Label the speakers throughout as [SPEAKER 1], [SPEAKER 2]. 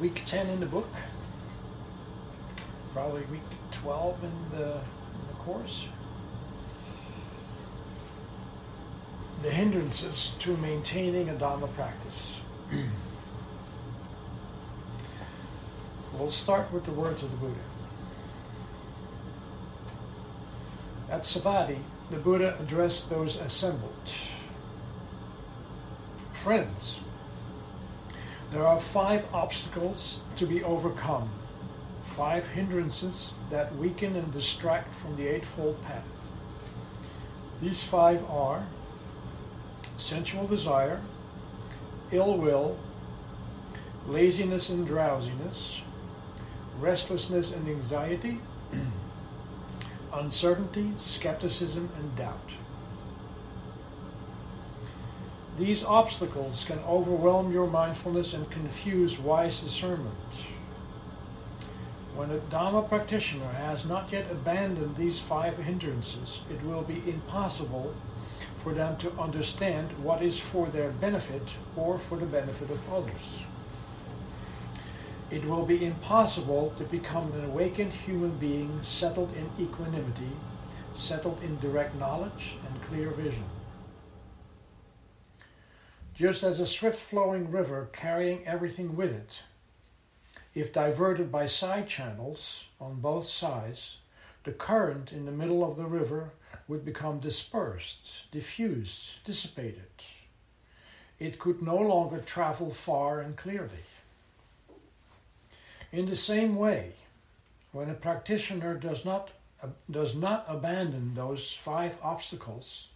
[SPEAKER 1] week 10 in the book, probably week 12 in the, in the course. The hindrances to maintaining a Dhamma practice. we'll start with the words of the Buddha. At Savatthi, the Buddha addressed those assembled. Friends, there are five obstacles to be overcome, five hindrances that weaken and distract from the Eightfold Path. These five are sensual desire, ill will, laziness and drowsiness, restlessness and anxiety, uncertainty, skepticism, and doubt. These obstacles can overwhelm your mindfulness and confuse wise discernment. When a Dharma practitioner has not yet abandoned these five hindrances, it will be impossible for them to understand what is for their benefit or for the benefit of others. It will be impossible to become an awakened human being settled in equanimity, settled in direct knowledge and clear vision. Just as a swift flowing river carrying everything with it, if diverted by side channels on both sides, the current in the middle of the river would become dispersed, diffused, dissipated. It could no longer travel far and clearly. In the same way, when a practitioner does not, does not abandon those five obstacles,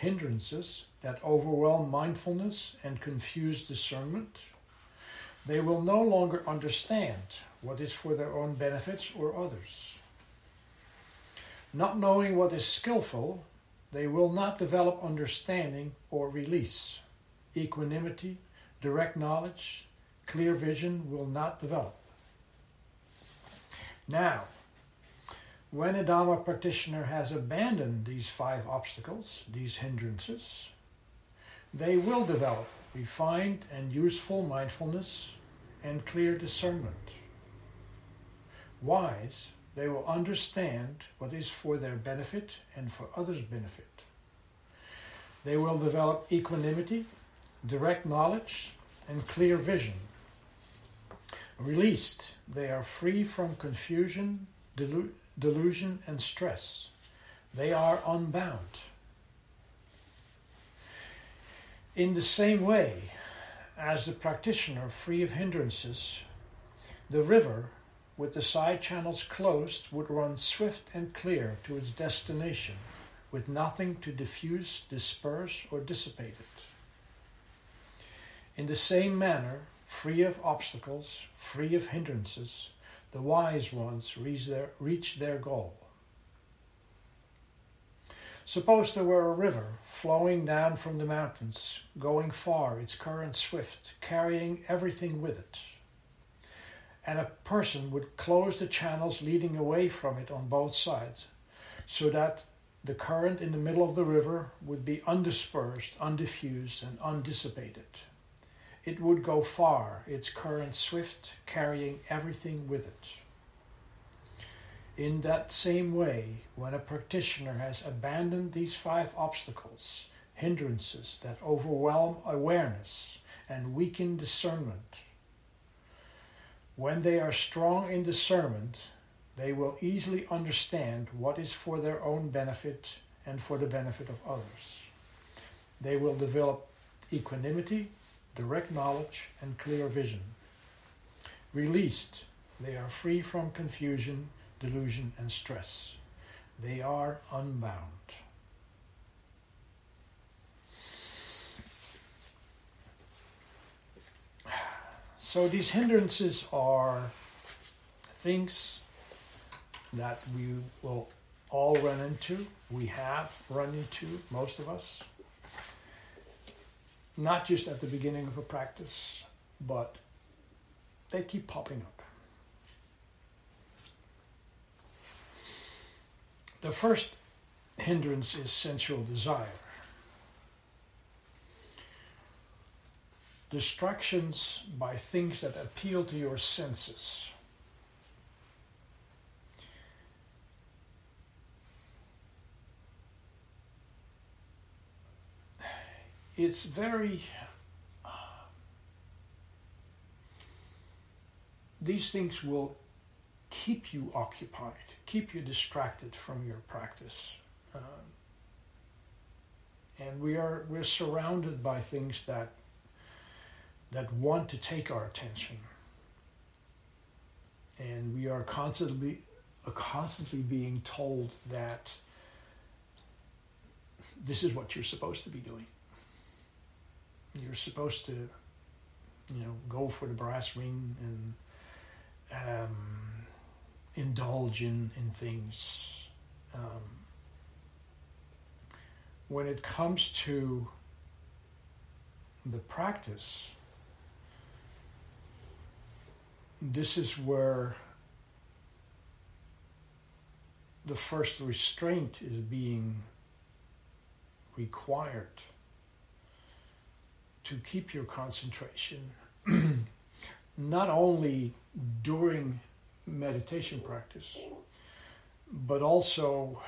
[SPEAKER 1] hindrances that overwhelm mindfulness and confuse discernment, they will no longer understand what is for their own benefits or others. Not knowing what is skillful, they will not develop understanding or release. Equanimity, direct knowledge, clear vision will not develop. Now, when a Dharma practitioner has abandoned these five obstacles, these hindrances, they will develop refined and useful mindfulness and clear discernment. Wise, they will understand what is for their benefit and for others' benefit. They will develop equanimity, direct knowledge, and clear vision. Released, they are free from confusion, delu- delusion, and stress. They are unbound. In the same way, as the practitioner free of hindrances, the river, with the side channels closed, would run swift and clear to its destination, with nothing to diffuse, disperse, or dissipate it. In the same manner, free of obstacles, free of hindrances, the wise ones reach their, reach their goal. Suppose there were a river flowing down from the mountains, going far, its current swift, carrying everything with it. And a person would close the channels leading away from it on both sides, so that the current in the middle of the river would be undispersed, undiffused, and undissipated. It would go far, its current swift, carrying everything with it. In that same way, when a practitioner has abandoned these five obstacles, hindrances that overwhelm awareness and weaken discernment, when they are strong in discernment, they will easily understand what is for their own benefit and for the benefit of others. They will develop equanimity, direct knowledge, and clear vision. Released, they are free from confusion delusion, and stress. They are unbound. so these hindrances are things that we will all run into, we have run into, most of us, not just at the beginning of a practice, but they keep popping up. The first hindrance is sensual desire. Distractions by things that appeal to your senses. It's very. Uh, these things will keep you occupied, keep you distracted from your practice. Um, and we are we're surrounded by things that that want to take our attention, and we are constantly uh, constantly being told that this is what you're supposed to be doing. You're supposed to, you know, go for the brass ring and um, indulge in, in things. Um, when it comes to the practice, this is where the first restraint is being required to keep your concentration not only during meditation practice, but also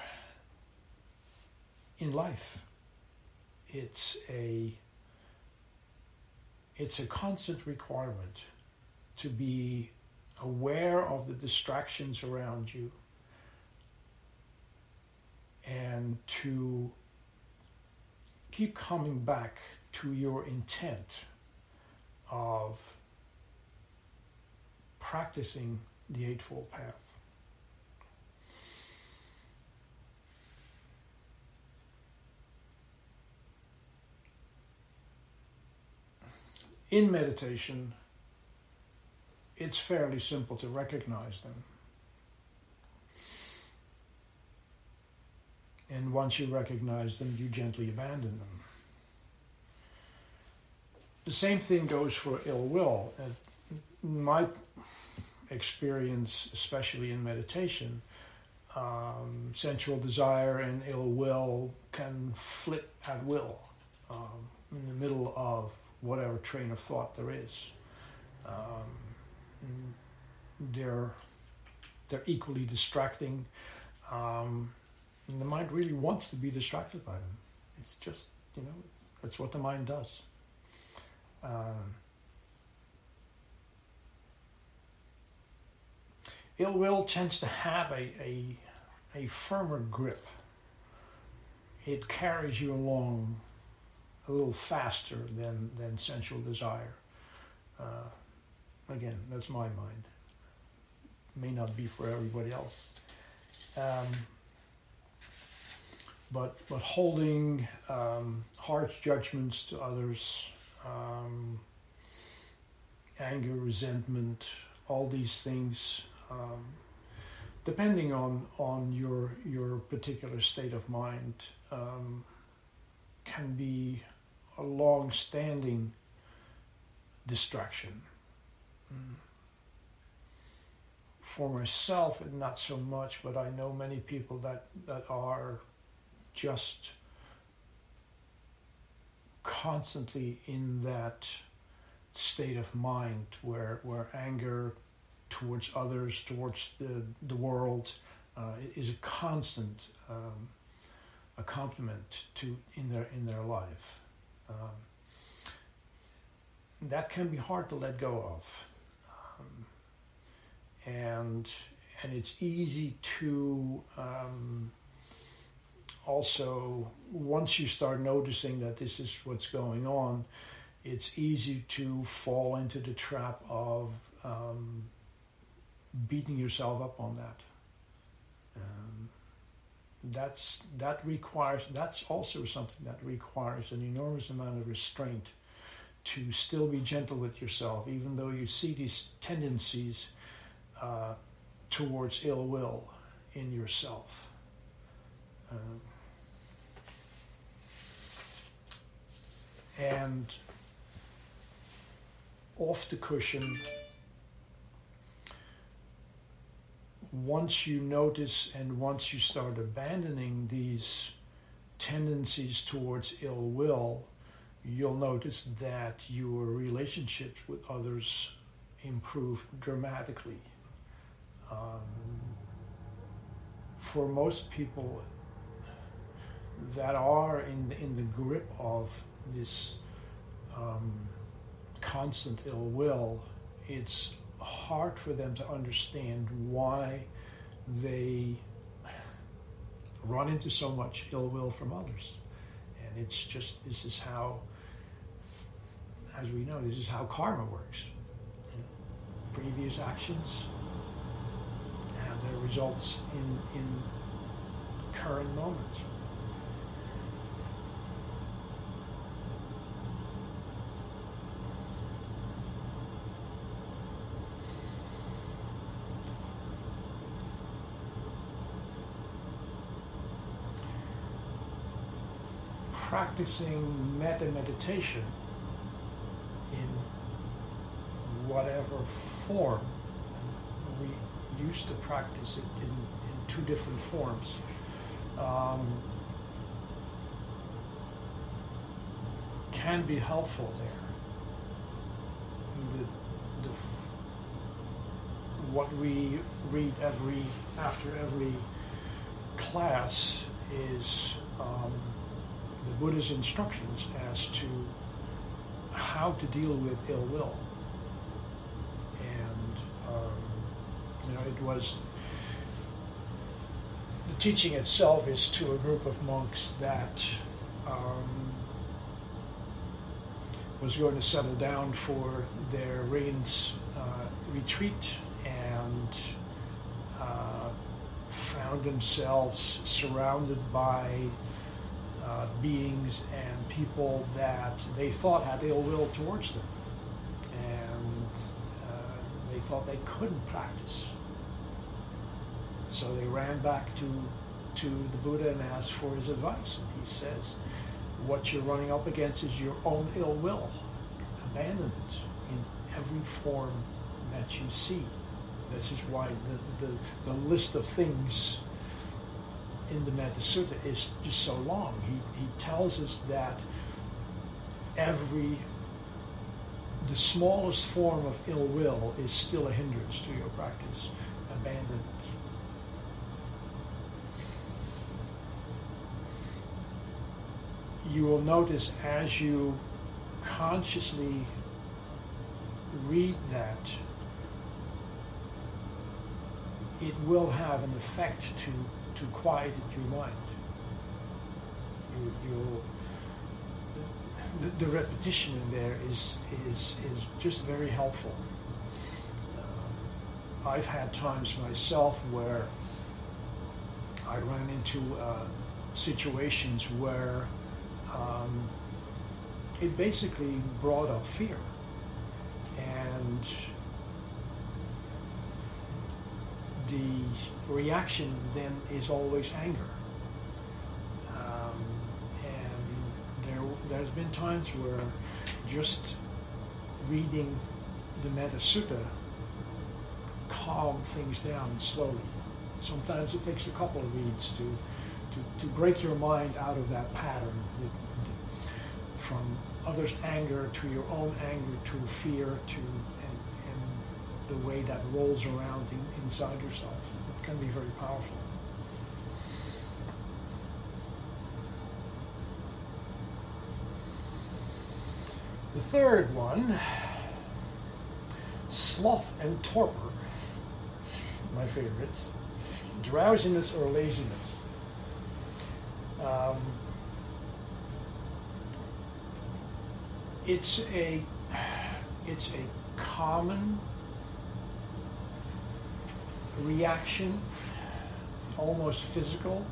[SPEAKER 1] in life. It's a it's a constant requirement to be aware of the distractions around you and to keep coming back to your intent of practicing the Eightfold Path. In meditation, it's fairly simple to recognize them. And once you recognize them, you gently abandon them. The same thing goes for ill will. my experience, especially in meditation, um, sensual desire and ill will can flip at will um, in the middle of whatever train of thought there is. Um, they're they're equally distracting. Um, the mind really wants to be distracted by them. It's just you know that's what the mind does. Um, ill will tends to have a, a, a firmer grip. It carries you along a little faster than, than sensual desire. Uh, again, that's my mind. May not be for everybody else. Um, but, but holding um, harsh judgments to others, um, anger, resentment, all these things, um, depending on on your your particular state of mind, um, can be a long-standing distraction. Mm. For myself, not so much, but I know many people that that are just constantly in that state of mind where where anger towards others, towards the the world, uh, is a constant um, accompaniment to in their in their life. Um, that can be hard to let go of, um, and and it's easy to um, also, once you start noticing that this is what's going on, it's easy to fall into the trap of um, beating yourself up on that. Um, that's that requires that's also something that requires an enormous amount of restraint to still be gentle with yourself, even though you see these tendencies uh, towards ill will in yourself. Uh, and off the cushion, once you notice and once you start abandoning these tendencies towards ill will, you'll notice that your relationships with others improve dramatically. Um, for most people that are in, in the grip of this um, constant ill will, it's hard for them to understand why they run into so much ill will from others. And it's just, this is how, as we know, this is how karma works. Previous actions have their results in, in current moments. Practicing metta meditation in whatever form. We used to practice it in, in two different forms. Um, can be helpful there. The, the, what we read every after every class is um, Buddha's instructions as to how to deal with ill will. And, um, you know, it was the teaching itself is to a group of monks that um, was going to settle down for their rains uh, retreat and uh, found themselves surrounded by uh, beings and people that they thought had ill will towards them. And uh, they thought they couldn't practice. So they ran back to, to the Buddha and asked for his advice. And he says, What you're running up against is your own ill will. Abandon it in every form that you see. This is why the, the, the list of things in the Metta Sutta is just so long. He, he tells us that every, the smallest form of ill will is still a hindrance to your practice. Abandon. You will notice as you consciously read that, it will have an effect to to quiet your mind. You, you the, the, repetition in there is, is, is just very helpful. Uh, I've had times myself where I ran into uh, situations where um, it basically brought up fear. And the reaction then is always anger. Um, and there, there's been times where just reading the Metta Sutta calm things down slowly. Sometimes it takes a couple of reads to, to, to break your mind out of that pattern from others' anger to your own anger to fear to the way that rolls around in, inside yourself. It can be very powerful. The third one, sloth and torpor, my favorites, drowsiness or laziness. Um, it's a it's a common reaction, almost physical,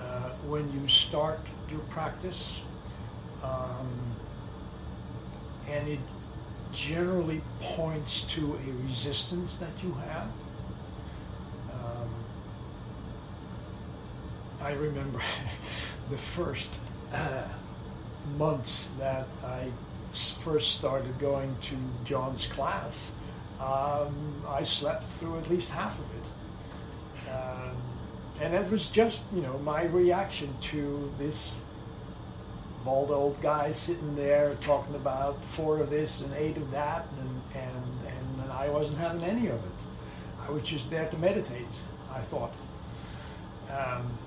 [SPEAKER 1] uh, when you start your practice. Um, and it generally points to a resistance that you have. Um, I remember the first uh, months that I first started going to John's class. Um, I slept through at least half of it. Um, and it was just, you know, my reaction to this bald old guy sitting there talking about four of this and eight of that, and, and, and I wasn't having any of it. I was just there to meditate, I thought. Um,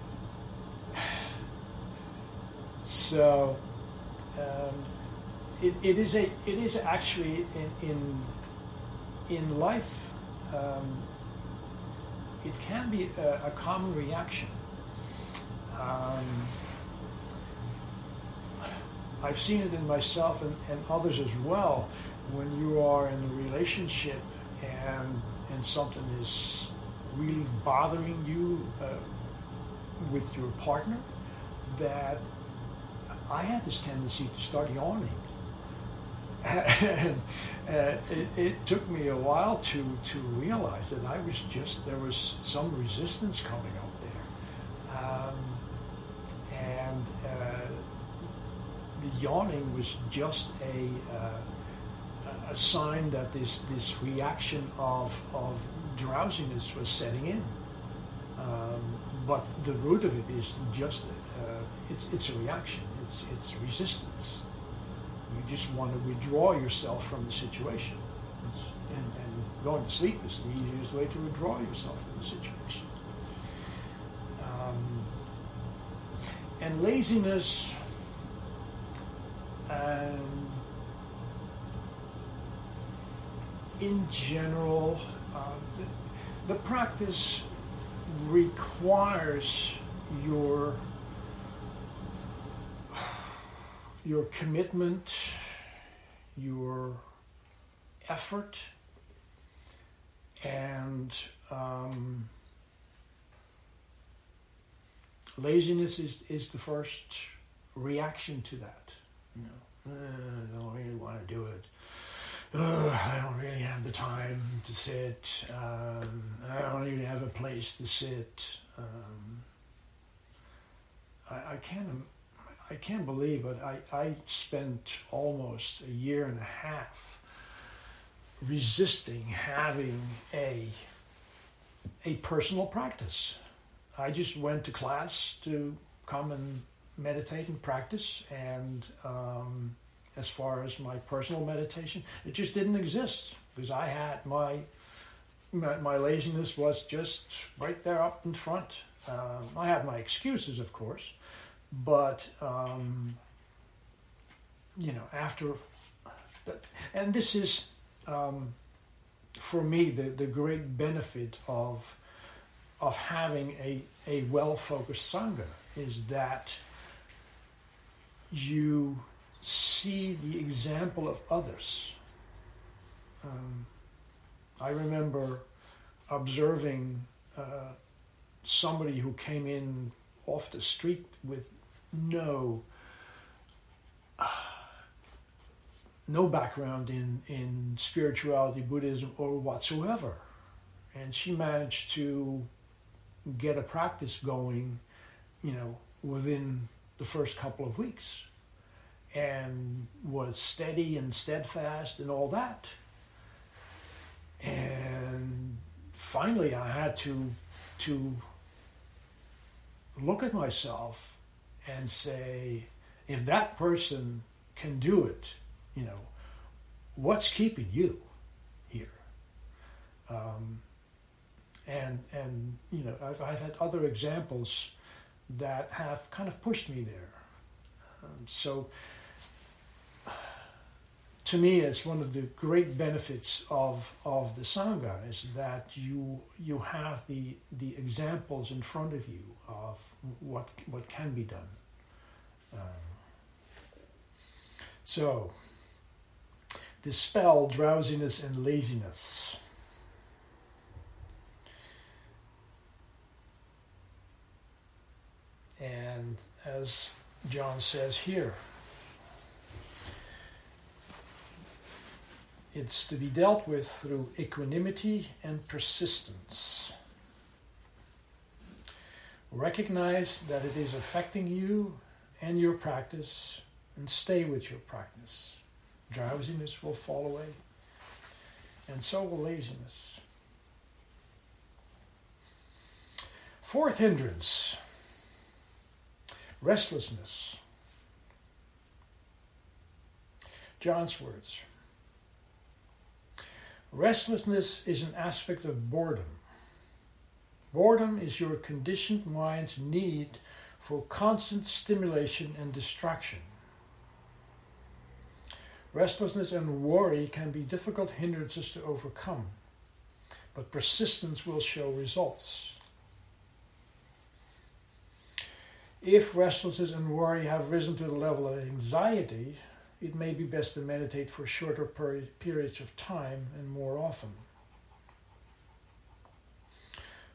[SPEAKER 1] so um, it, it is a it is actually in in, in life um, it can be a, a common reaction. Um, I've seen it in myself and, and others as well. When you are in a relationship and and something is really bothering you uh, with your partner, that I had this tendency to start yawning. And uh, it, it, took me a while to, to realize that I was just, there was some resistance coming up there. Um, and uh, the yawning was just a, uh, a sign that this, this reaction of, of drowsiness was setting in. Um, but the root of it is just, uh, it's, it's a reaction, it's, it's resistance. You just want to withdraw yourself from the situation. And, and, going to sleep is the easiest way to withdraw yourself from the situation. Um, and laziness um, in general, uh, the, the practice requires your your commitment, your effort, and um, laziness is, is the first reaction to that. You know, uh, I don't really want to do it. Uh, I don't really have the time to sit. Um, I don't really have a place to sit. Um, I, I can't. I can't believe it. I, I spent almost a year and a half resisting having a a personal practice. I just went to class to come and meditate and practice, and um, as far as my personal meditation, it just didn't exist because I had my my, my laziness was just right there up in front. Um, I had my excuses, of course, but um, you know after, and this is um, for me the the great benefit of of having a a well focused sangha is that you see the example of others. Um, I remember observing uh, somebody who came in off the street with no no background in, in spirituality, Buddhism, or whatsoever. And she managed to get a practice going, you know, within the first couple of weeks and was steady and steadfast and all that. And finally, I had to to look at myself and say, if that person can do it, you know, what's keeping you here? Um, and and you know, I've I've had other examples that have kind of pushed me there. Um, so to me, it's one of the great benefits of, of the Sangha is that you, you have the, the examples in front of you of what, what can be done. Um, so, dispel drowsiness and laziness. And as John says here, It's to be dealt with through equanimity and persistence. Recognize that it is affecting you and your practice, and stay with your practice. Drowsiness will fall away, and so will laziness. Fourth hindrance restlessness. John's words. Restlessness is an aspect of boredom. Boredom is your conditioned mind's need for constant stimulation and distraction. Restlessness and worry can be difficult hindrances to overcome, but persistence will show results. If restlessness and worry have risen to the level of anxiety, it may be best to meditate for shorter periods of time and more often.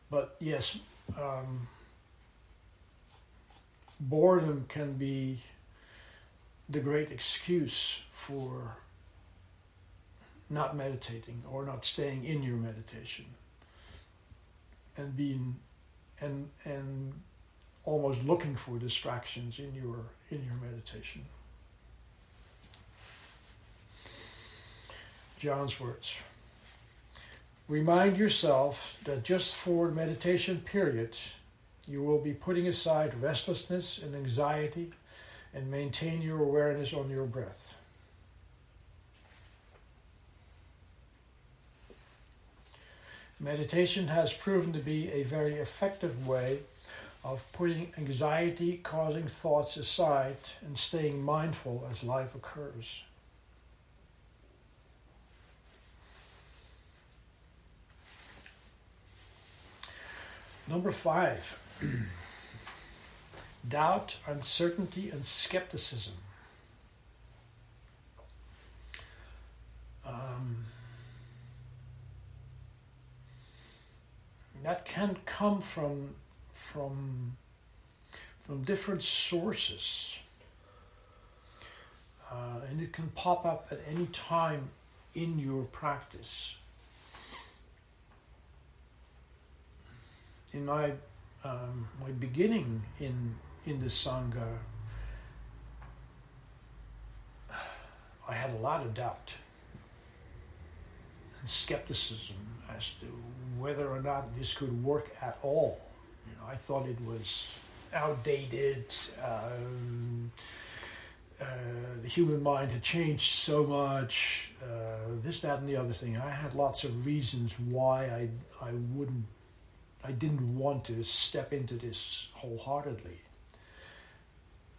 [SPEAKER 1] But yes, um, boredom can be the great excuse for not meditating or not staying in your meditation and being and and almost looking for distractions in your in your meditation John's words remind yourself that just for meditation period you will be putting aside restlessness and anxiety and maintain your awareness on your breath. Meditation has proven to be a very effective way of putting anxiety causing thoughts aside and staying mindful as life occurs. Number five. doubt, uncertainty, and skepticism. Um, that can come from from from different sources, uh, and it can pop up at any time in your practice. In my um, my beginning in in the Sangha, I had a lot of doubt and skepticism as to whether or not this could work at all. You know, I thought it was outdated. Um, uh, the human mind had changed so much. Uh, this, that, and the other thing. I had lots of reasons why I I wouldn't. I didn't want to step into this wholeheartedly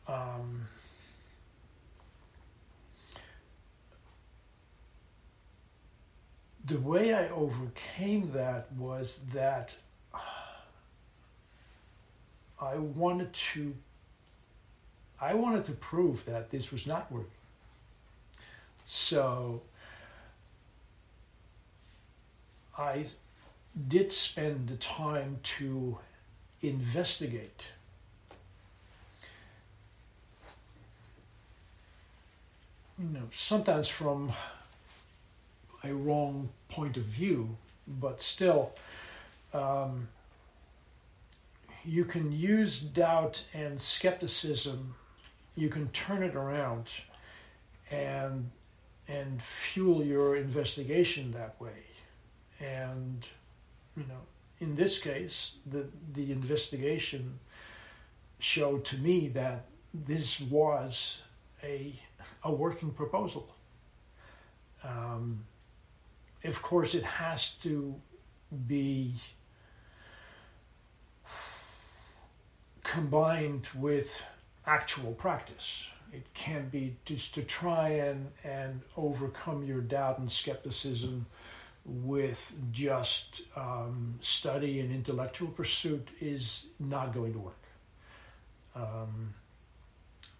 [SPEAKER 1] um, the way I overcame that was that I wanted to I wanted to prove that this was not working. So I did spend the time to investigate you know, sometimes from a wrong point of view, but still, um, you can use doubt and skepticism. You can turn it around, and and fuel your investigation that way. And you know, in this case, the the investigation showed to me that this was a, a working proposal. Um, of course, it has to be combined with actual practice. It can't be just to try and, and overcome your doubt and skepticism with just um, study and intellectual pursuit is not going to work. Um,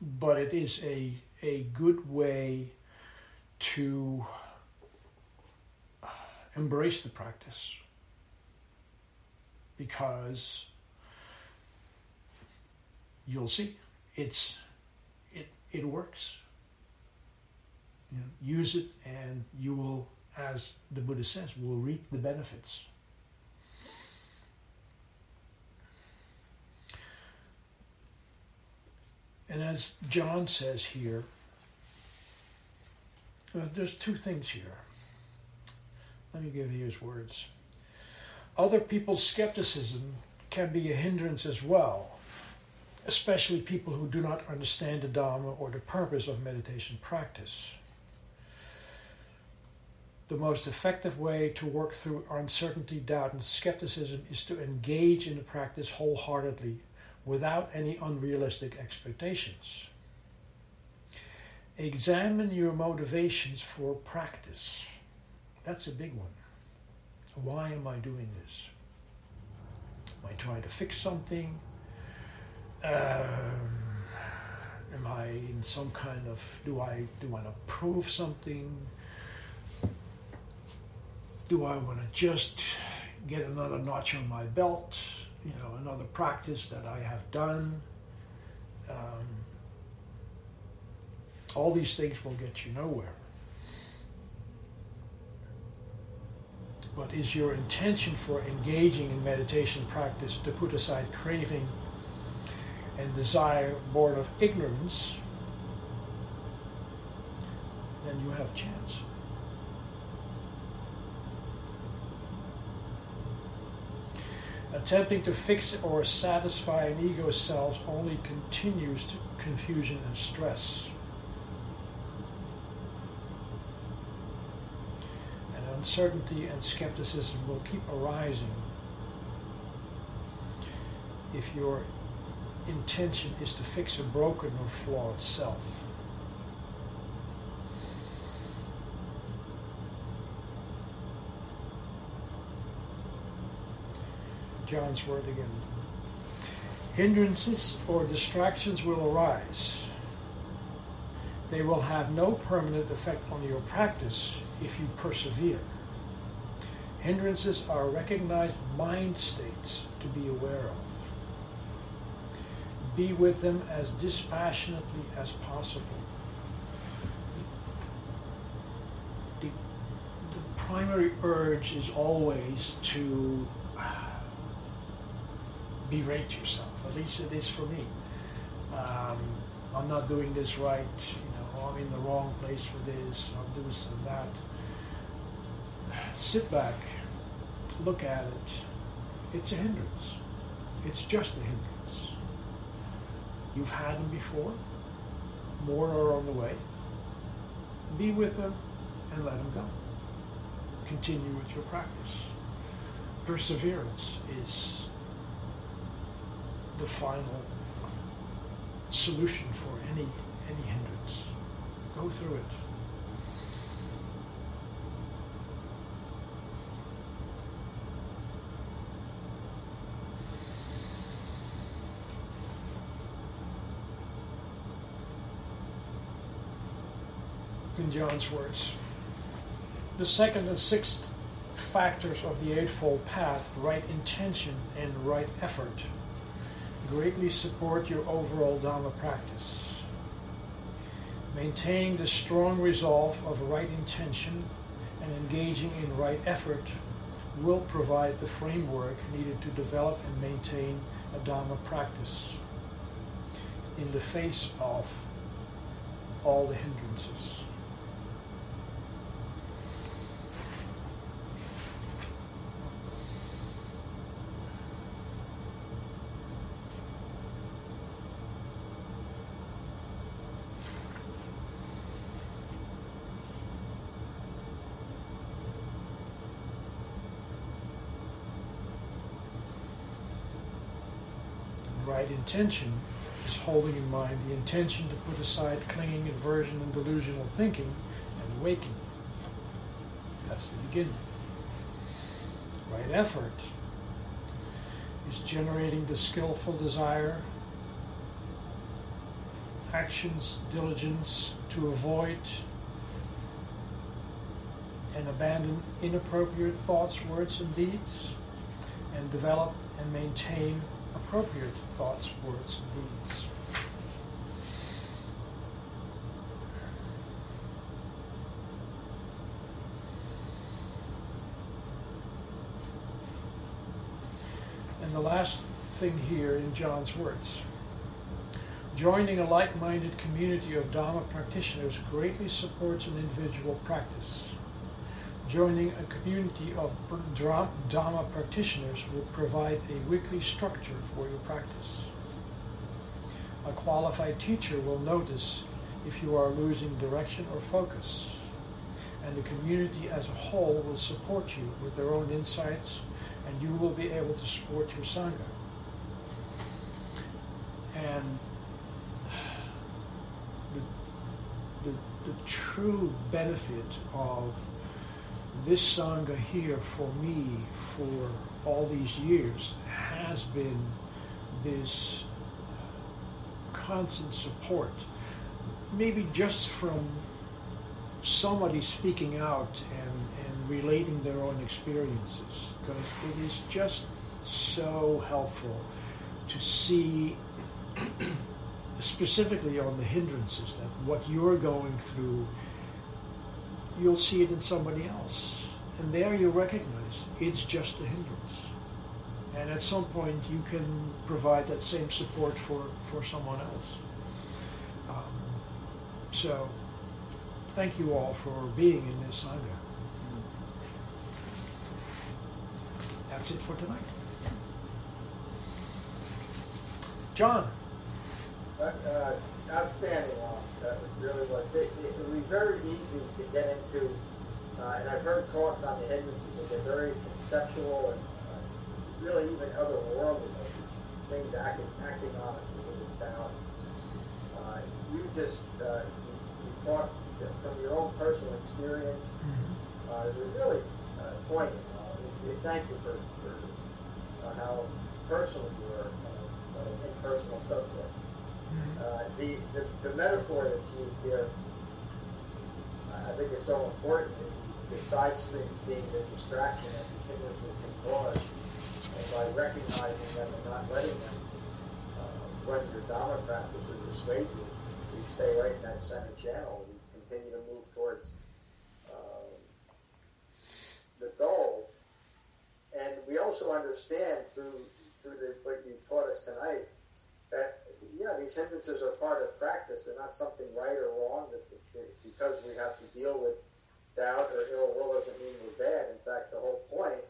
[SPEAKER 1] but it is a a good way to embrace the practice. Because you'll see. It's it it works. You know, use it, and you will, as the Buddha says, will reap the benefits. And as John says here, uh, there's two things here. Let me give you his words. Other people's skepticism can be a hindrance as well, especially people who do not understand the Dharma or the purpose of meditation practice. The most effective way to work through uncertainty, doubt, and skepticism is to engage in the practice wholeheartedly without any unrealistic expectations. Examine your motivations for practice. That's a big one. Why am I doing this? Am I trying to fix something? Um, am I in some kind of do I do I want to prove something? Do I want to just get another notch on my belt? you know, another practice that I have done. Um, all these things will get you nowhere. But is your intention for engaging in meditation practice to put aside craving and desire born of ignorance? Then you have a chance. Attempting to fix or satisfy an ego self only continues to confusion and stress. And uncertainty and skepticism will keep arising if your intention is to fix a broken or flawed self. John's word again. Hindrances or distractions will arise. They will have no permanent effect on your practice if you persevere. Hindrances are recognized mind states to be aware of. Be with them as dispassionately as possible. The, the primary urge is always to berate yourself. At least it is for me. Um, I'm not doing this right. You know, I'm in the wrong place for this. I'm doing this and that. Sit back, look at it. It's a hindrance. It's just a hindrance. You've had them before. More are on the way. Be with them and let them go. Continue with your practice. Perseverance is the final solution for any any hindrance. Go through it. In John's words, the second and sixth factors of the Eightfold Path, right intention and right effort, greatly support your overall Dharma practice. Maintaining the strong resolve of right intention and engaging in right effort will provide the framework needed to develop and maintain a Dharma practice in the face of all the hindrances. Intention is holding in mind the intention to put aside clinging, aversion, and delusional thinking and awakening. That's the beginning. Right effort is generating the skillful desire, actions, diligence to avoid and abandon inappropriate thoughts, words, and deeds, and develop and maintain appropriate thoughts, words, and deeds. And the last thing here in John's words joining a like minded community of Dharma practitioners greatly supports an individual practice. Joining a community of Dharma practitioners will provide a weekly structure for your practice. A qualified teacher will notice if you are losing direction or focus, and the community as a whole will support you with their own insights, and you will be able to support your Sangha. And the, the, the true benefit of this Sangha here for me for all these years has been this constant support. Maybe just from somebody speaking out and, and relating their own experiences, because it is just so helpful to see specifically on the hindrances that what you're going through you'll see it in somebody else. And there you recognize it's just a hindrance. And at some point you can provide that same support for, for someone else. Um, so thank you all for being in this Sangha. That's it for tonight. John.
[SPEAKER 2] Uh, uh, outstanding, That really was. It, it, would be very easy to get into, uh, and I've heard talks on the hindrances, and they're very conceptual and uh, really even otherworldly, like things acting, acting on us to get us down. Uh, you just, uh, you, you talked from your own personal experience. Mm-hmm. Uh, it was really uh, poignant. Uh, we, we thank you for, for uh, how personal you were uh, on an impersonal subject. Uh, the, the, the metaphor that's used here, uh, I think is so important. The, side streams being the distraction that these hindrances can cause, and by recognizing them and not letting them, uh, when your Dharma practice or dissuade you, we stay right in that center channel. We continue to move towards uh, the goal. And we also understand through through the, what you taught us tonight yeah, these hindrances are part of practice. They're not something right or wrong. because we have to deal with doubt or ill will doesn't mean we're bad. In fact, the whole point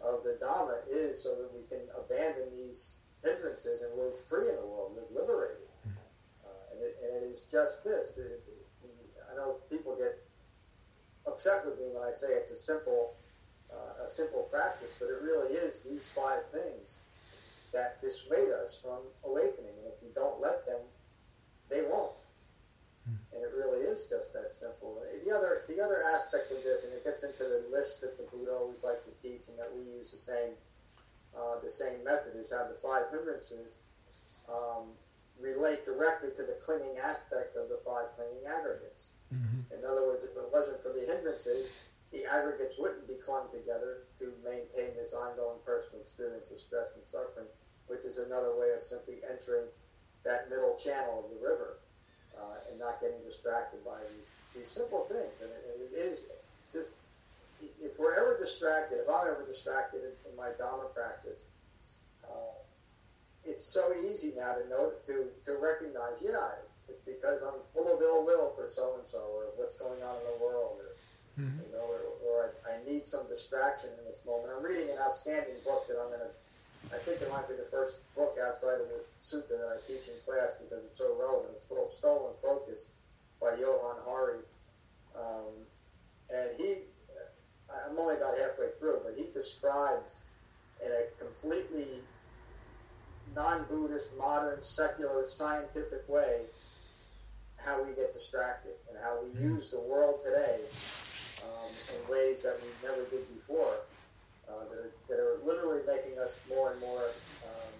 [SPEAKER 2] of the Dhamma is so that we can abandon these hindrances and live free in the world, live liberated. Uh, and, it, and, it is just this. It, it, I know people get upset with me when I say it's a simple, uh, a simple practice, but it really is these five things that dissuade us from awakening. And if don't let them, they won't. Hmm. And it really is just that simple. The other, the other aspect of this, and it gets into the list that the Buddha always liked to teach, and that we use the same, uh, the same method, is how the five hindrances um, relate directly to the clinging aspect of the five clinging aggregates. Mm-hmm. In other words, if it wasn't for the hindrances, the aggregates wouldn't be clung together to maintain this ongoing personal experience of stress and suffering which is another way of simply entering that middle channel of the river uh, and not getting distracted by these, these simple things. And it, it is just, if we're ever distracted, if I'm ever distracted in, in my Dharma practice, uh, it's so easy now to know, to, to recognize, yeah, it's because I'm full of ill will for so and so, or what's going on in the world, or mm-hmm. you know, or, or I, I, need some distraction in this moment. I'm reading an outstanding book that I'm going to I think it might be the first book outside of the sutta that I teach in class because it's so relevant. It's called Stolen Focus by Johann Hari. Um, and he, I'm only about halfway through, but he describes in a completely non-Buddhist, modern, secular, scientific way how we get distracted and how we hmm. use the world today um, in ways that we never did before uh, that, are, that are literally making us more and more um,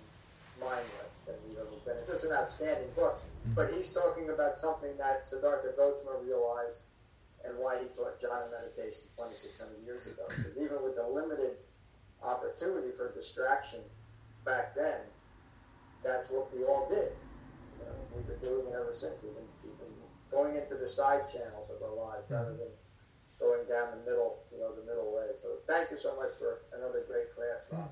[SPEAKER 2] mindless than we've ever been. It's just an outstanding book. Mm-hmm. But he's talking about something that Siddhartha Gautama realized and why he taught jhana meditation 2,600 years ago. Because even with the limited opportunity for distraction back then, that's what we all did. You know, we've been doing it ever since. We've been, we've been going into the side channels of our lives mm-hmm. rather than going down the middle, you know, the middle way. So thank you so much for another great class, Rob.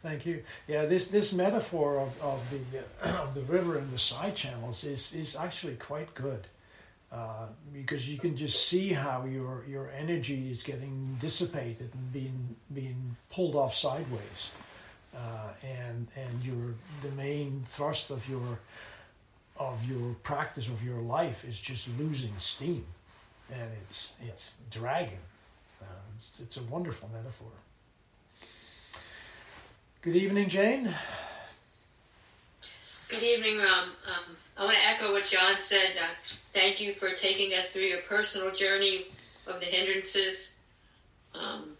[SPEAKER 1] Thank you. Yeah, this this metaphor of, of the uh, of the river and the side channels is is actually quite good. Uh, because you can just see how your your energy is getting dissipated and being being pulled off sideways, uh, and and your the main thrust of your of your practice of your life is just losing steam, and it's it's dragging. Uh, it's, it's a wonderful metaphor. Good evening, Jane.
[SPEAKER 3] Good evening, Ram. Um, I want to echo what John said. Uh, thank you for taking us through your personal journey of the hindrances. Um,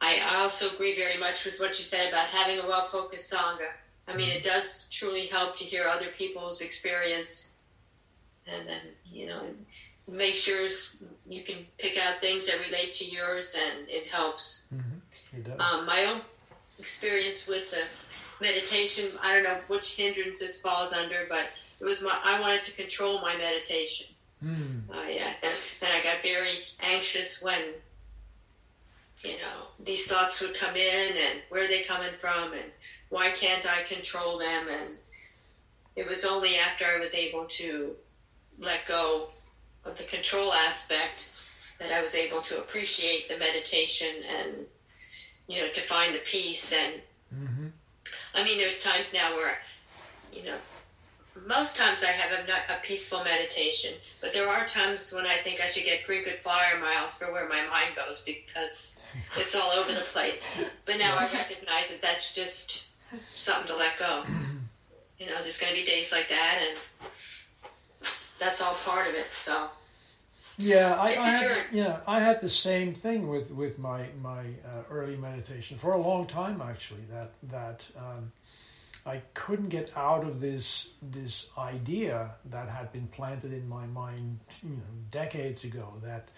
[SPEAKER 3] I also agree very much with what you said about having a well focused Sangha. I mean, it does truly help to hear other people's experience and then, you know, make sure you can pick out things that relate to yours and it helps.
[SPEAKER 1] Mm-hmm.
[SPEAKER 3] Um, my own experience with the meditation, I don't know which hindrances falls under, but it was my, I wanted to control my meditation.
[SPEAKER 1] Mm.
[SPEAKER 3] Uh, yeah, and, and I got very anxious when, you know, these thoughts would come in and where are they coming from and why can't I control them? And it was only after I was able to let go of the control aspect that I was able to appreciate the meditation and, you know, to find the peace. And
[SPEAKER 1] Mm-hmm.
[SPEAKER 3] I mean, there's times now where, you know, most times I have a, a peaceful meditation, but there are times when I think I should get frequent flyer miles for where my mind goes because it's all over the place. But now I recognize that that's just something to let go. You know, there's going to be days like that, and that's all part of it. So,
[SPEAKER 1] Yeah, I, I had,
[SPEAKER 3] journey.
[SPEAKER 1] yeah, I had the same thing with with my my uh, early meditation for a long time actually. That that um, I couldn't get out of this this idea that had been planted in my mind, you know, decades ago. That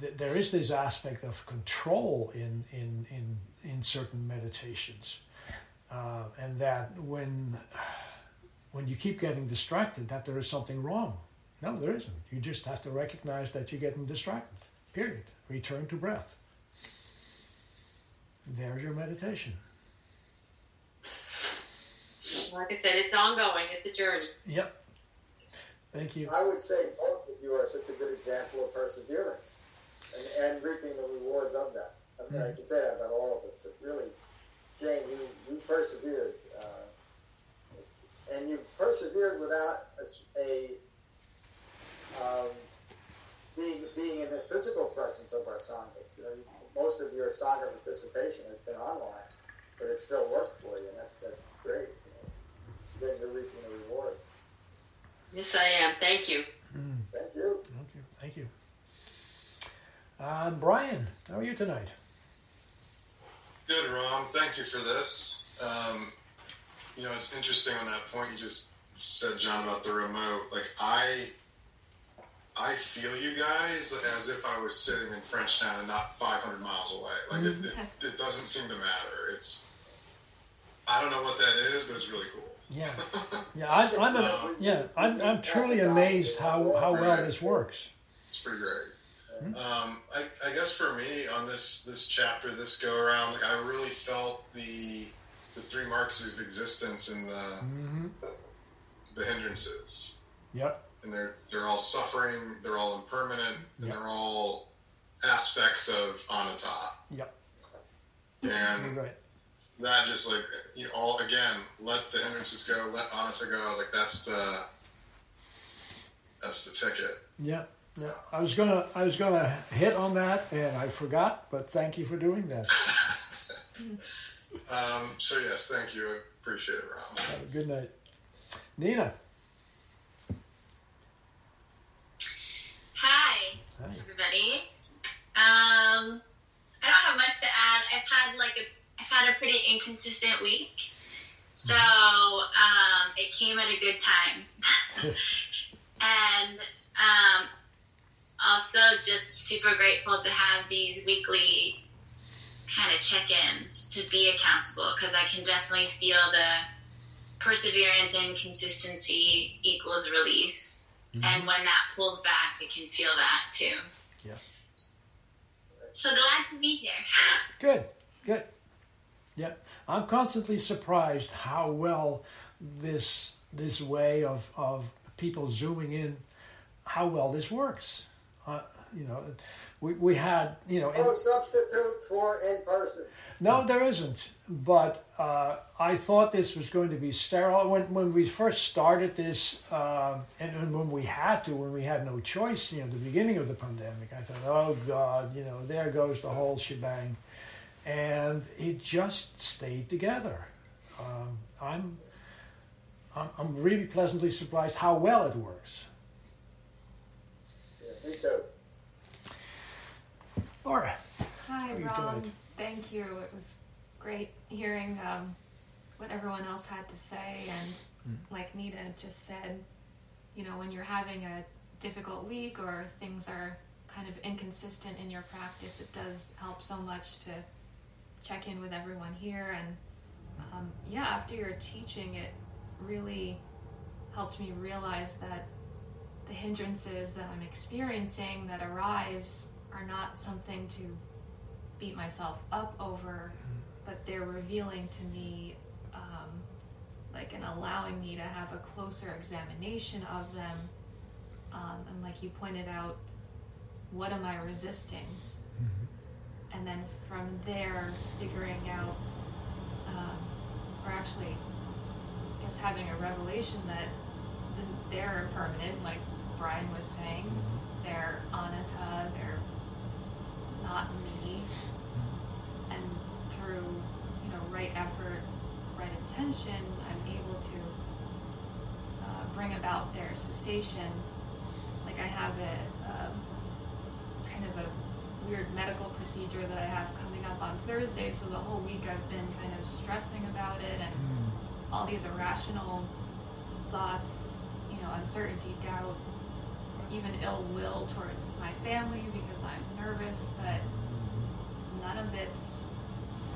[SPEAKER 1] th- there is this aspect of control in in in in certain meditations, uh, and that when when you keep getting distracted, that there is something wrong. No, there isn't. You just have to recognize that you're getting distracted. Period. Return to breath. There's your meditation.
[SPEAKER 3] like I said, it's ongoing. It's a journey.
[SPEAKER 1] Yep. Thank you.
[SPEAKER 2] I would say both of you are such a good example of perseverance and, and reaping the rewards of that. I mean, I can say that about all of us, but really, Jane, you, you persevered. Uh, and you've persevered without a, a um, being, being in the physical presence of our sanghas. You know, most of your sangha participation has been online, but it still works for you, and that's, that's great. You know, then you're reaping the rewards.
[SPEAKER 3] Yes, I am. Thank you.
[SPEAKER 2] Thank you.
[SPEAKER 1] Thank you. Thank you. Uh, Brian, how are you tonight?
[SPEAKER 4] Good, Rom. Thank you for this. Um, you know, it's interesting on that point you just said, John, about the remote. Like, I, I feel you guys as if I was sitting in Frenchtown and not 500 miles away. Like, it, mm-hmm. it, it doesn't seem to matter. It's, I don't know what that is, but it's really cool.
[SPEAKER 1] Yeah, yeah. I, I'm a, um, yeah. I'm, I'm truly amazed how, how well this works.
[SPEAKER 4] It's pretty great. Hmm? Um, I, I guess for me on this this chapter, this go around, like I really felt the the three marks of existence and the
[SPEAKER 1] hmm
[SPEAKER 4] the hindrances,
[SPEAKER 1] Yep.
[SPEAKER 4] and they're they're all suffering, they're all impermanent, and they're all aspects of anatta.
[SPEAKER 1] Yep.
[SPEAKER 4] And
[SPEAKER 1] right.
[SPEAKER 4] that just like you know, all again, let the hindrances go, let anatta go. Like that's the that's the ticket.
[SPEAKER 1] Yeah. Yeah. I was gonna I was gonna hit on that and I forgot, but thank you for doing that.
[SPEAKER 4] Um, so yes, thank you. I appreciate it, Rob.
[SPEAKER 1] Have a good night, Nina.
[SPEAKER 5] Hi,
[SPEAKER 1] Hi.
[SPEAKER 5] everybody. Um, I don't have much to add. I've had like a, I've had a pretty inconsistent week, so um, it came at a good time, and um, also just super grateful to have these weekly kind of check-ins to be accountable because I can definitely feel the perseverance and consistency equals release. And when that pulls back, I can feel that too.
[SPEAKER 1] Yes.
[SPEAKER 5] So glad to be here.
[SPEAKER 1] Good. Good. Yeah, I'm constantly surprised how well this this way of of people zooming in, how well this works. Uh, you know, we, we had you know.
[SPEAKER 2] No substitute for in person.
[SPEAKER 1] No, there isn't. But uh, I thought this was going to be sterile when when we first started this, uh, and when we had to, when we had no choice. You know, the beginning of the pandemic, I thought, oh God, you know, there goes the whole shebang, and it just stayed together. Um, I'm, I'm I'm really pleasantly surprised how well it works.
[SPEAKER 2] Yeah, me too.
[SPEAKER 1] Laura,
[SPEAKER 6] Hi,
[SPEAKER 1] How you
[SPEAKER 6] Rob.
[SPEAKER 1] doing?
[SPEAKER 6] Thank you. It was great hearing um, what everyone else had to say. And like Nita just said, you know, when you're having a difficult week or things are kind of inconsistent in your practice, it does help so much to check in with everyone here. And um, yeah, after your teaching, it really helped me realize that the hindrances that I'm experiencing that arise are not something to beat myself up over, but they're revealing to me, um, like, and allowing me to have a closer examination of them. Um, and, like you pointed out, what am I resisting? And then from there, figuring out, um, or actually, I guess having a revelation that they're impermanent, like Brian was saying. They're anatta, they're not me. And through, you know, right effort, right intention, I'm able to uh, bring about their cessation. Like I have a um, kind of a weird medical procedure that I have coming up on Thursday, so the whole week I've been kind of stressing about it and all these irrational thoughts, you know, uncertainty, doubt, even ill will towards my family because I'm nervous, but none of it's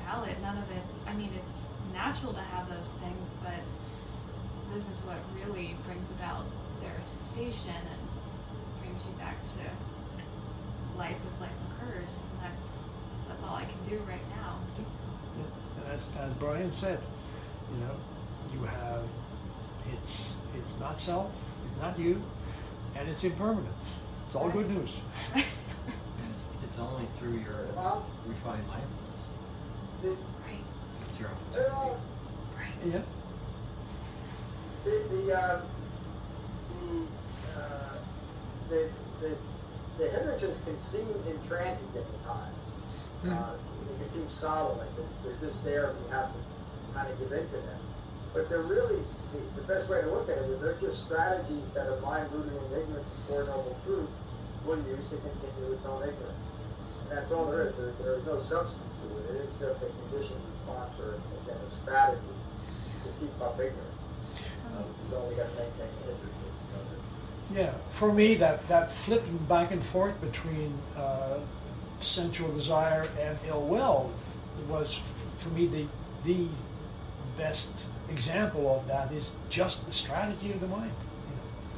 [SPEAKER 6] valid. None of it's, I mean, it's natural to have those things, but this is what really brings about their cessation and brings you back to life as life occurs. And that's, that's all I can do right now.
[SPEAKER 1] And as, as Brian said, you know, you have it's it's not self, it's not you, and it's impermanent. It's all good news.
[SPEAKER 7] And it's, it's only through your refined mindfulness.
[SPEAKER 2] the,
[SPEAKER 6] Right,
[SPEAKER 7] It's your own
[SPEAKER 2] they're all,
[SPEAKER 6] right.
[SPEAKER 1] Yeah.
[SPEAKER 2] the, the, uh, the, uh, the, the, the hindrances can seem intransigent at times.
[SPEAKER 1] Mhm.
[SPEAKER 2] Uh, they can seem solid, like they're, they're just there and you have to kind of give in to them. But they're really, the, best way to look at it is they're just strategies that a mind rooted in ignorance of Four Noble Truths will use to continue its own ignorance. And that's all there is. There, there is no substance to it. It is just a conditioned response or, again, a strategy to keep up ignorance, uh, which is we got to maintain ignorance.
[SPEAKER 1] Yeah, for me, that, that flipping back and forth between uh, sensual desire and ill will was, f- for me, the, the best example of that is just the strategy of the mind.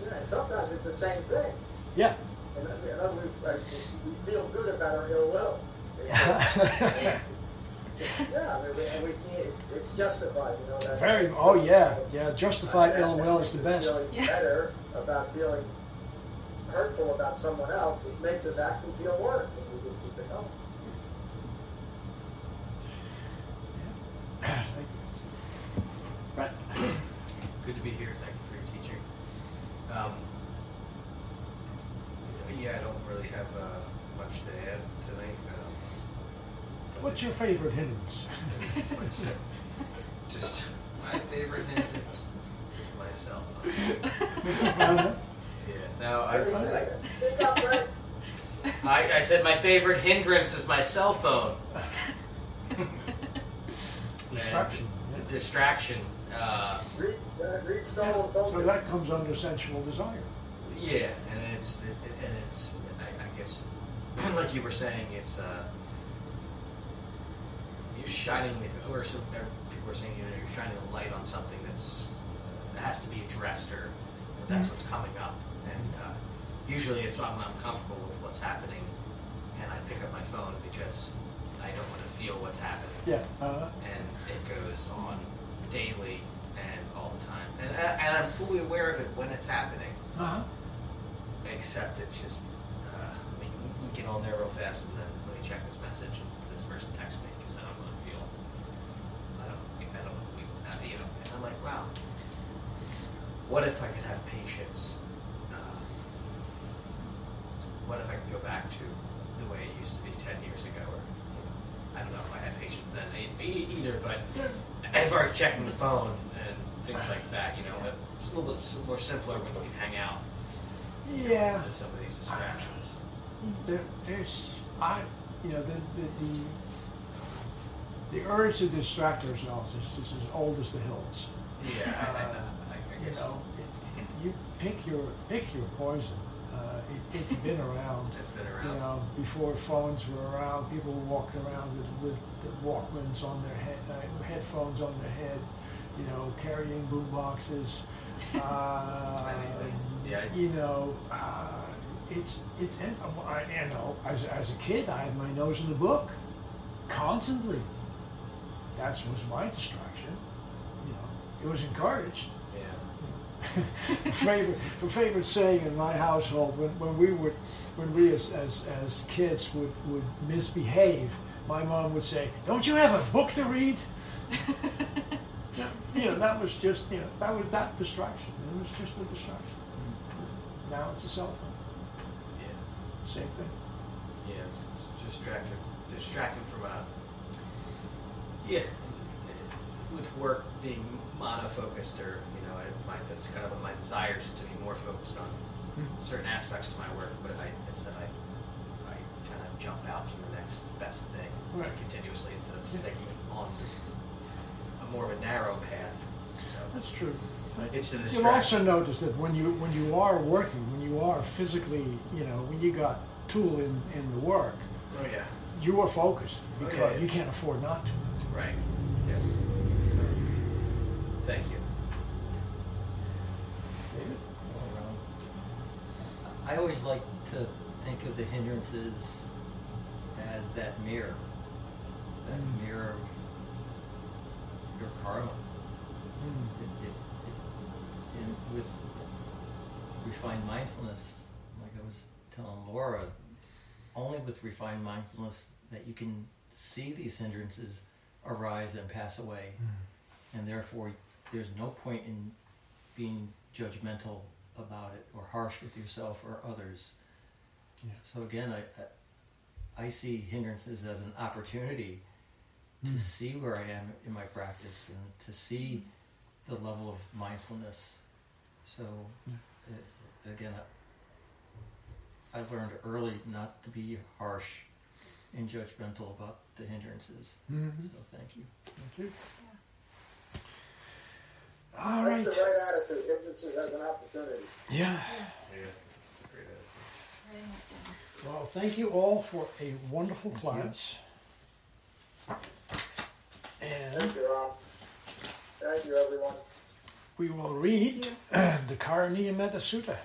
[SPEAKER 2] Yeah, and sometimes it's the same thing.
[SPEAKER 1] Yeah.
[SPEAKER 2] And, words, uh, we feel good about our ill will. yeah, I mean, we, and we see it, it's justified, you know. That,
[SPEAKER 1] Very, oh yeah, yeah, justified ill will is the best.
[SPEAKER 2] Feeling
[SPEAKER 6] Yeah.
[SPEAKER 2] better about feeling hurtful about someone else, which makes us actually feel worse, and we just keep it going.
[SPEAKER 1] Right.
[SPEAKER 7] Good to be here. Thank you for your teaching. Um, yeah, I don't really have uh, much to add tonight. Um,
[SPEAKER 1] What's your favorite hindrance?
[SPEAKER 7] what's it? Just my favorite hindrance is my cell phone. Yeah. Now I,
[SPEAKER 2] Everything
[SPEAKER 7] I,
[SPEAKER 2] like that. Right?
[SPEAKER 7] I, I said my favorite hindrance is my cell phone.
[SPEAKER 1] Distraction.
[SPEAKER 7] And
[SPEAKER 1] yeah.
[SPEAKER 7] the distraction. Uh,
[SPEAKER 2] Read, uh, read stolen focus.
[SPEAKER 1] So that comes under sensual desire.
[SPEAKER 7] Yeah, and it's it, it- and it's I, I guess like you were saying, it's uh, you're shining the or some or people are saying you know you're shining a light on something that's that has to be addressed or, or that's what's coming up, and uh, usually it's when I'm uncomfortable with what's happening, and I pick up my phone because I don't want to feel what's happening.
[SPEAKER 1] Yeah. Uh,
[SPEAKER 7] and it goes on daily and all the time. And, and I'm fully aware of it when it's happening,
[SPEAKER 1] uh-huh.
[SPEAKER 7] except it's just, uh, we, we get on there real fast and then let me check this message and this person texts me because then I'm going to feel, I don't, I don't, uh, you know, and I'm like, wow, what if I could have patience? Uh, what if I could go back to the way it used to be 10 years ago? Or, you know, I don't know if I had patience then either, but as far as checking the phone and things like that, you know, it's a little bit more simpler when you can hang out
[SPEAKER 1] Yeah.
[SPEAKER 7] with some of these distractions.
[SPEAKER 1] There, there's, I, you know, the, the, the, the urge to distract ourselves is just as old as the hills.
[SPEAKER 7] Yeah, I, I, I, uh, I
[SPEAKER 1] You
[SPEAKER 7] guess
[SPEAKER 1] know, it, you pick your pick your poison. Uh, it, it's been around.
[SPEAKER 7] it's been
[SPEAKER 1] You know, before phones were around, people walked around with, with the Walkmans on their head, uh, headphones on their head. You know, carrying boom boxes. Uh,
[SPEAKER 7] Yeah.
[SPEAKER 1] You know, uh, it's it's. and, uh, I, you know, as, as a kid, I had my nose in the book, constantly. That was my distraction. You know, it was encouraged. favorite favorite saying in my household when, when we would when we as, as, as kids would, would misbehave my mom would say don't you have a book to read? You know that was just you know that was that distraction. It was just a distraction. Now it's a cell phone.
[SPEAKER 7] Yeah.
[SPEAKER 1] same thing.
[SPEAKER 7] Yeah, it's, it's distracting, distracting from a yeah, with work being monofocused or you know, I, my, that's kind of my desires is to be more focused on hmm. certain aspects of my work, but I instead I I kind of jump out to the next best thing
[SPEAKER 1] Right.
[SPEAKER 7] continuously instead of
[SPEAKER 1] Yeah.
[SPEAKER 7] sticking on this a more of a narrow path. So
[SPEAKER 1] that's true
[SPEAKER 7] it's a
[SPEAKER 1] You'll also notice that when you when you are working, when you are physically, you know, when you got tool in, in the work,
[SPEAKER 7] oh yeah,
[SPEAKER 1] you are focused
[SPEAKER 7] Oh,
[SPEAKER 1] because
[SPEAKER 7] yeah, yeah.
[SPEAKER 1] you can't afford not to.
[SPEAKER 7] right. Yes. So, thank you.
[SPEAKER 8] I always like to think of the hindrances as that mirror, that
[SPEAKER 1] Mm.
[SPEAKER 8] mirror of your karma.
[SPEAKER 1] Mm.
[SPEAKER 8] It, it, it, in, with refined mindfulness, like I was telling Laura, only with refined mindfulness that you can see these hindrances arise and pass away, and therefore there's no point in being judgmental about it or harsh with yourself or others.
[SPEAKER 1] Yeah.
[SPEAKER 8] So again, I, I see hindrances as an opportunity to
[SPEAKER 1] Mm.
[SPEAKER 8] see where I am in my practice and to see the level of mindfulness. So
[SPEAKER 1] Yeah.
[SPEAKER 8] uh, again, I, I learned early not to be harsh and judgmental about the hindrances.
[SPEAKER 1] Mhm.
[SPEAKER 8] So thank you.
[SPEAKER 1] Thank you. All
[SPEAKER 2] That's
[SPEAKER 1] right.
[SPEAKER 2] the right attitude, hindrances as an opportunity.
[SPEAKER 1] Yeah.
[SPEAKER 7] Yeah, it's a great attitude.
[SPEAKER 6] Writing it down.
[SPEAKER 1] Well, thank you all for a wonderful class. And
[SPEAKER 2] Thank you, Ron. Thank you, everyone.
[SPEAKER 1] we will read the Karaniya Metta Sutta.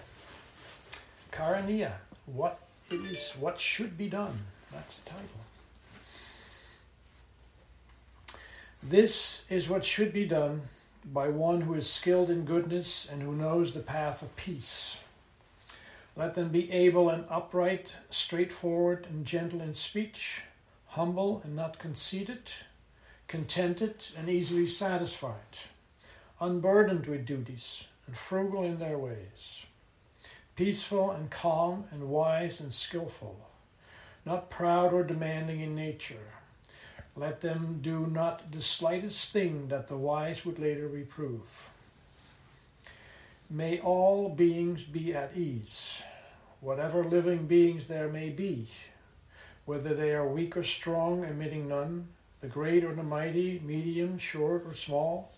[SPEAKER 1] Karaniya, what is what should be done. That's the title. This is what should be done by one who is skilled in goodness and who knows the path of peace. Let them be able and upright, straightforward and gentle in speech, humble and not conceited, contented and easily satisfied, unburdened with duties, and frugal in their ways, peaceful and calm and wise and skilful, not proud or demanding in nature. Let them do not the slightest thing that the wise would later reprove. May all beings be at ease, whatever living beings there may be, whether they are weak or strong, admitting none, the great or the mighty, medium, short or small,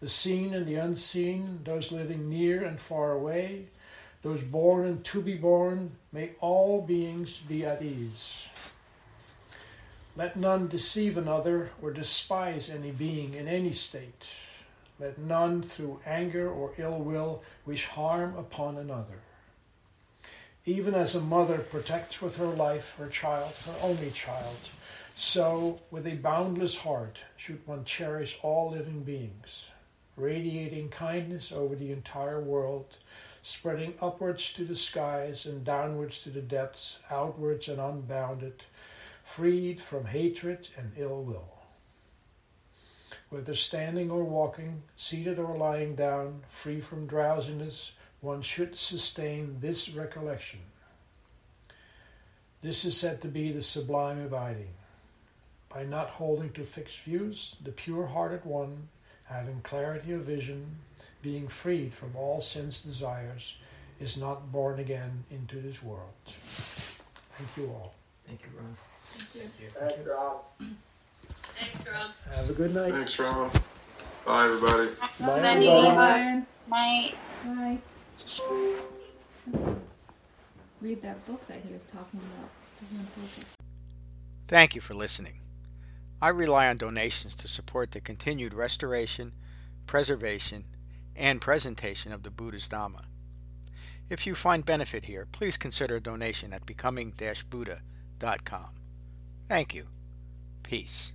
[SPEAKER 1] the seen and the unseen, those living near and far away, those born and to be born, may all beings be at ease. Let none deceive another or despise any being in any state. Let none through anger or ill will wish harm upon another. Even as a mother protects with her life her child, her only child, So, with a boundless heart, should one cherish all living beings, radiating kindness over the entire world, spreading upwards to the skies and downwards to the depths, outwards and unbounded, freed from hatred and ill will. Whether standing or walking, seated or lying down, free from drowsiness, one should sustain this recollection. This is said to be the sublime abiding. By not holding to fixed views, the pure hearted one, having clarity of vision, being freed from all sense desires, is not born again into this world. Thank you all.
[SPEAKER 8] Thank you, Ron.
[SPEAKER 6] Thank you.
[SPEAKER 2] Thanks, Rob.
[SPEAKER 3] Thanks, Rob.
[SPEAKER 1] Have a good night.
[SPEAKER 4] Thanks, Ron. Bye, everybody.
[SPEAKER 1] Bye,
[SPEAKER 5] Everybody.
[SPEAKER 1] everybody.
[SPEAKER 5] Night.
[SPEAKER 6] Bye. Read that book that he was talking about,
[SPEAKER 9] Thank you for listening. I rely on donations to support the continued restoration, preservation, and presentation of the Buddha's Dhamma. If you find benefit here, please consider a donation at becoming-buddha.com. Thank you. Peace.